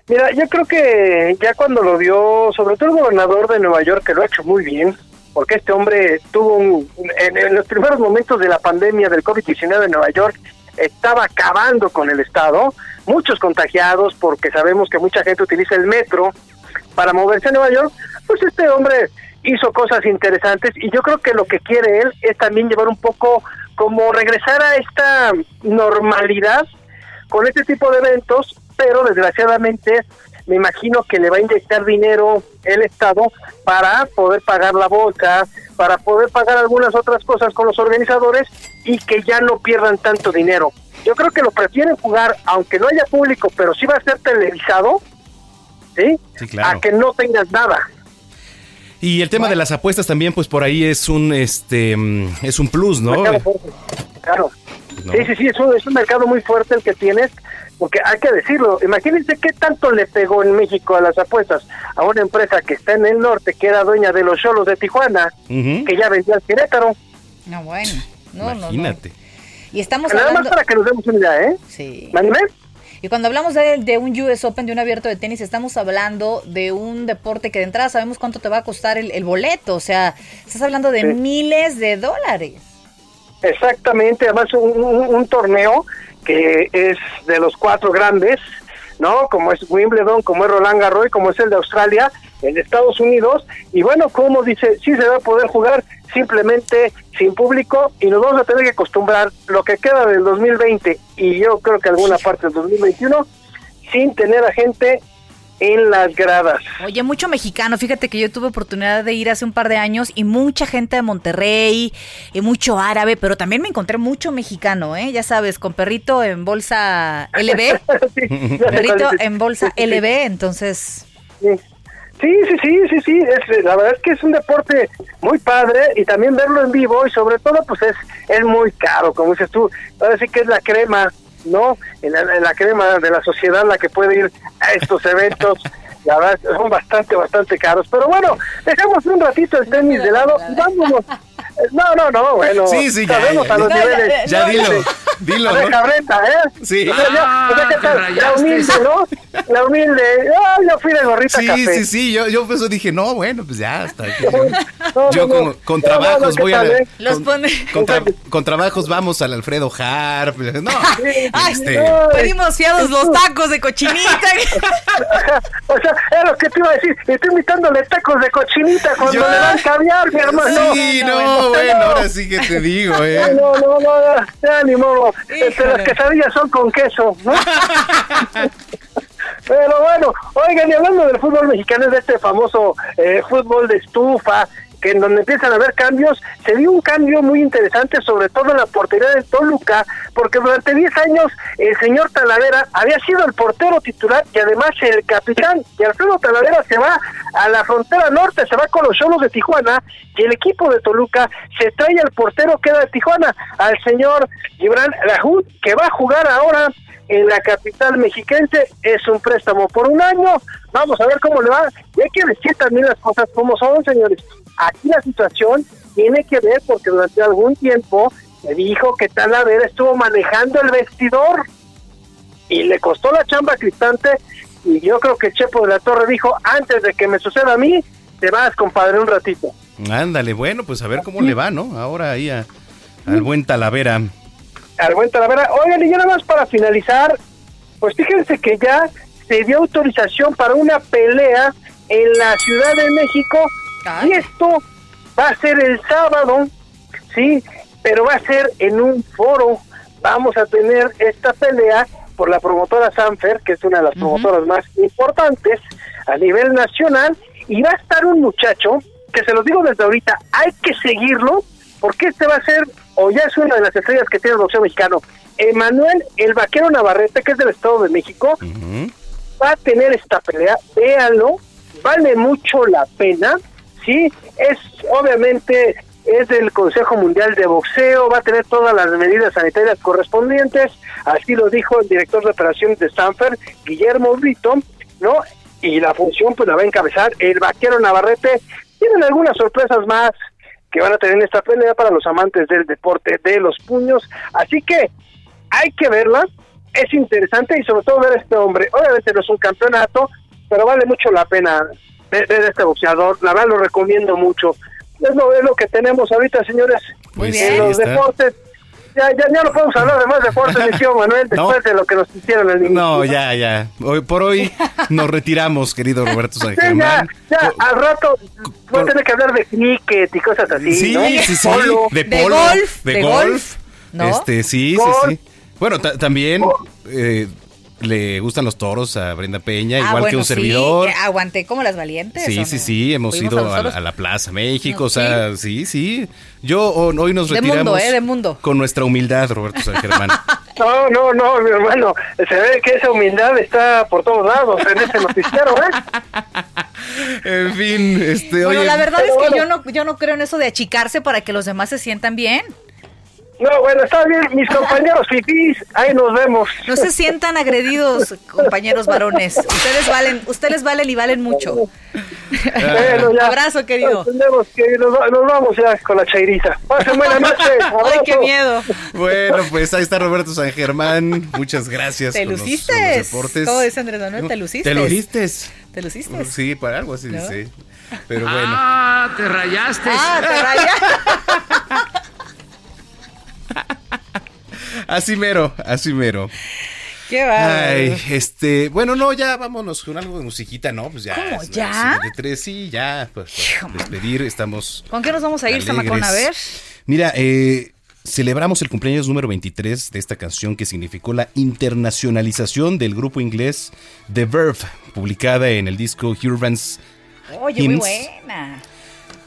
Mira, yo creo que ya cuando lo dio, sobre todo el gobernador de Nueva York, que lo ha hecho muy bien, porque este hombre tuvo un, en, los primeros momentos de la pandemia del COVID-19 en Nueva York, estaba acabando con el Estado, muchos contagiados, porque sabemos que mucha gente utiliza el metro para moverse a Nueva York, pues este hombre hizo cosas interesantes y yo creo que lo que quiere él es también llevar un poco como regresar a esta normalidad con este tipo de eventos pero desgraciadamente me imagino que le va a inyectar dinero el Estado para poder pagar la bolsa, para poder pagar algunas otras cosas con los organizadores y que ya no pierdan tanto dinero. Yo creo que lo prefieren jugar, aunque no haya público, pero sí va a ser televisado, ¿sí? A que no tengas nada. Y el tema de las apuestas también, pues por ahí es un este es un plus, ¿no? Claro. Sí, sí, sí, es un, es un mercado muy fuerte el que tienes porque hay que decirlo, imagínense qué tanto le pegó en México a las apuestas a una empresa que está en el norte, que era dueña de los cholos de Tijuana, que ya vendía al Querétaro. No, bueno, no, Imagínate. Y estamos Nada más para que nos demos una idea, ¿eh? Sí. Y cuando hablamos de, de, un US Open, de un abierto de tenis, estamos hablando de un deporte que de entrada sabemos cuánto te va a costar el, boleto. O sea, estás hablando de miles de dólares. Exactamente, además un, un torneo que es de los cuatro grandes, ¿no? Como es Wimbledon, como es Roland Garros, como es el de Australia, el de Estados Unidos, y bueno, como dice, sí se va a poder jugar simplemente sin público y nos vamos a tener que acostumbrar lo que queda del 2020 y yo creo que alguna parte del 2021 sin tener a gente en las gradas. Oye, mucho mexicano. Fíjate que yo tuve oportunidad de ir hace un par de años y mucha gente de Monterrey y mucho árabe, pero también me encontré mucho mexicano, ¿eh? Ya sabes, con perrito en bolsa LB. perrito en bolsa LB, entonces. Sí. Sí, sí, sí, sí, Es, la verdad es que es un deporte muy padre y también verlo en vivo y sobre todo pues es, es muy caro, como dices tú, parece que es la crema ¿no? En la, en la crema de la sociedad la que puede ir a estos eventos. La verdad, son bastante, bastante caros. Pero bueno, dejemos un ratito el tenis de lado y vámonos. No, no, no, bueno. Sí, sí, ya, sabemos ya, a los ya, niveles. ya, No, dilo, sí. dilo, A ver, ¿no? cabreta, ¿eh? Sí. O sea, ya- o sea, ¿qué Ah, tal? La humilde, ¿no? La humilde. Ah, yo fui de gorrita Sí, café. sí, sí, yo, yo por eso dije, no, bueno, pues ya está. No, Yo no, con, no. trabajos no, ¿qué voy a... eh? Los con, pone. con tra- con trabajos vamos al Alfredo Harp. No, Ay, este, pedimos fiados los tacos de cochinita. O sea, es lo que te iba a decir. Estoy invitándole tacos de cochinita cuando Yo- le dan caviar, mi hermano. Sí, no, bueno, ahora sí que te digo, ¿eh? No, no, no, no, ya ni modo. Este, las quesadillas son con queso, ¿no? Pero bueno, oigan, y hablando del fútbol mexicano, es de este famoso eh, fútbol de estufa, que en donde empiezan a haber cambios, se dio un cambio muy interesante, sobre todo en la portería del Toluca, porque durante 10 años el señor Talavera había sido el portero titular y además el capitán, y Alfredo Talavera se va a la frontera norte, se va con los Cholos de Tijuana, y el equipo de Toluca se trae al portero que era de Tijuana, al señor Gibran Lahud, que va a jugar ahora en la capital mexiquense, es un préstamo por un año, vamos a ver cómo le va, y hay que decir también las cosas como son, señores, aquí la situación tiene que ver porque durante algún tiempo me dijo que Talavera estuvo manejando el vestidor y le costó la chamba a Cristante y yo creo que Chepo de la Torre dijo, antes de que me suceda a mí, te vas, compadre, un ratito. Ándale, bueno, pues a ver cómo le va, ¿no? Ahora ahí a- al buen Talavera. al buen Talavera. Oigan, y ya nada más para finalizar, pues fíjense que ya se dio autorización para una pelea en la Ciudad de México y esto va a ser el sábado, sí, pero va a ser en un foro. Vamos a tener esta pelea por la promotora Sanfer, que es una de las promotoras más importantes a nivel nacional, y va a estar un muchacho que se los digo desde ahorita, hay que seguirlo, porque este va a ser, o ya es una de las estrellas que tiene el boxeo mexicano, Emanuel el Vaquero Navarrete, que es del Estado de México, va a tener esta pelea, véanlo, vale mucho la pena, sí, es obviamente es del Consejo Mundial de Boxeo, va a tener todas las medidas sanitarias correspondientes, así lo dijo el director de operaciones de Stanford, Guillermo Brito, ¿no? Y la función pues la va a encabezar el vaquero Navarrete. Tienen algunas sorpresas más que van a tener en esta pelea para los amantes del deporte de los puños, así que hay que verla, es interesante y sobre todo ver a este hombre. Obviamente no es un campeonato, pero vale mucho la pena ver, ver este boxeador. La verdad lo recomiendo mucho. Es lo, es lo que tenemos ahorita, señores, Pues en sí, los está. deportes. Ya, ya, ya no podemos hablar de más deportes, mi tío Manuel, después de lo que nos hicieron el No, ya, ya. Hoy por hoy nos retiramos, querido Roberto San Sí, ya, Germán. ya, al rato voy a tener que hablar de cricket y cosas así, Sí, ¿no? sí, sí, Polo. de polo, de, golf, ¿no? este, sí, Golf. sí, sí. Bueno, ta- también eh, le gustan los toros a Brenda Peña, Ah, igual que un sí, servidor. que aguanté como las valientes. Sí, ¿o sí, no? sí, hemos Fuimos ido a, la Plaza México, No, o sea, sí, sí. Yo ho- hoy nos De retiramos mundo, ¿eh? De mundo. con nuestra humildad, Roberto San Germán. No, no, no, mi hermano. Se ve que esa humildad está por todos lados en ese noticiero, ¿eh? en fin, este, Bueno, oye, la verdad es que bueno. yo no, yo no creo en eso de achicarse para que los demás se sientan bien. No, bueno, está bien, mis compañeros fifís, ahí nos vemos. No se sientan agredidos, compañeros varones. Ustedes valen, ustedes valen y valen mucho. Bueno, ya. Abrazo, querido. Que nos, va- nos vamos ya con la chairiza. Pasen buena noche. Ay, qué miedo. Bueno, pues ahí está Roberto San Germán. Muchas gracias. Te luciste. con los deportes. ¿Cómo dice Andrés Manuel? Te luciste. ¿Te luciste? Te luciste. Sí, para algo así, ¿No? sí. Pero bueno. Ah, te rayaste. Ah, te rayaste. Así mero, así mero. Qué bárbaro. Ay, este, bueno, no, ya vámonos con algo de musiquita, ¿no? Pues ya. ¿Cómo, ya? De tres, sí, ya, pues, para despedir, estamos. ¿Con qué nos vamos a ir. Samacón? A ver. Mira, eh, celebramos el cumpleaños número 23 de esta canción que significó la internacionalización del grupo inglés The Verve, publicada en el disco Urban's Oye, muy Hymns. buena.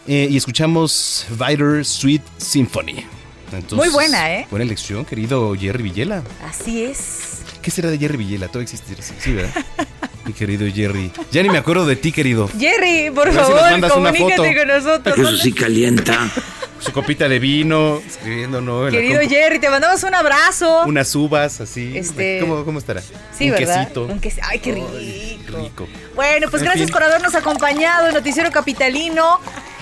Eh, y escuchamos Vider Sweet Symphony. Entonces, Muy buena, ¿eh? Buena elección, querido Jerry Villela. Así es. ¿Qué será de Jerry Villela? Todavía existe, sí, sí, ¿verdad? Mi querido Jerry. Ya ni me acuerdo de ti, querido. Jerry, por si favor, mandas una comunícate foto. con nosotros. Eso sí calienta. su copita de vino, escribiendo, ¿no? Querido. Jerry, te mandamos un abrazo. Unas uvas así. Este- ¿Cómo, cómo estará? Sí, Un ¿verdad? quesito. Un queso. Ay, qué rico. Rico. Bueno, pues En gracias fin. por habernos acompañado en Noticiero Capitalino.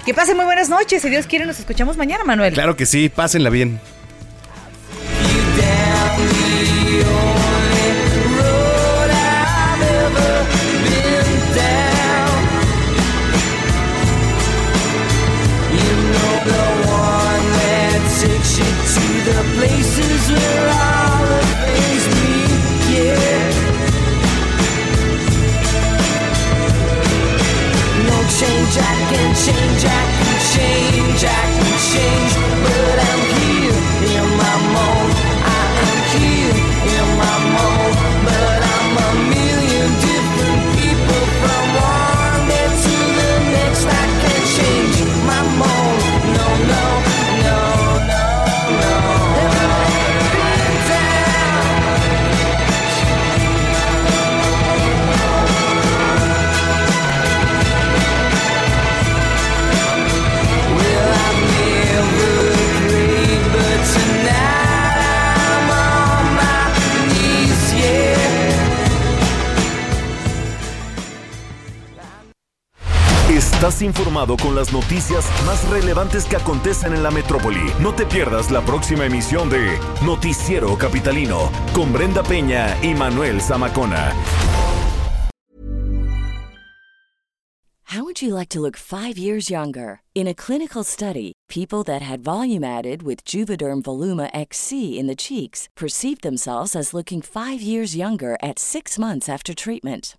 Que pasen muy buenas noches. Si Dios quiere, nos escuchamos mañana, Manuel. Claro que sí, pásenla bien. The places where Jack and change, Jack and change, Jack and change, but I'm informado con las noticias más relevantes que acontecen en la metrópoli. No te pierdas la próxima emisión de Noticiero Capitalino con Brenda Peña y Manuel Zamacona. How would you like to look five years younger? In a clinical study, people that had volume added with Juvederm Voluma XC in the cheeks perceived themselves as looking five years younger at six months after treatment.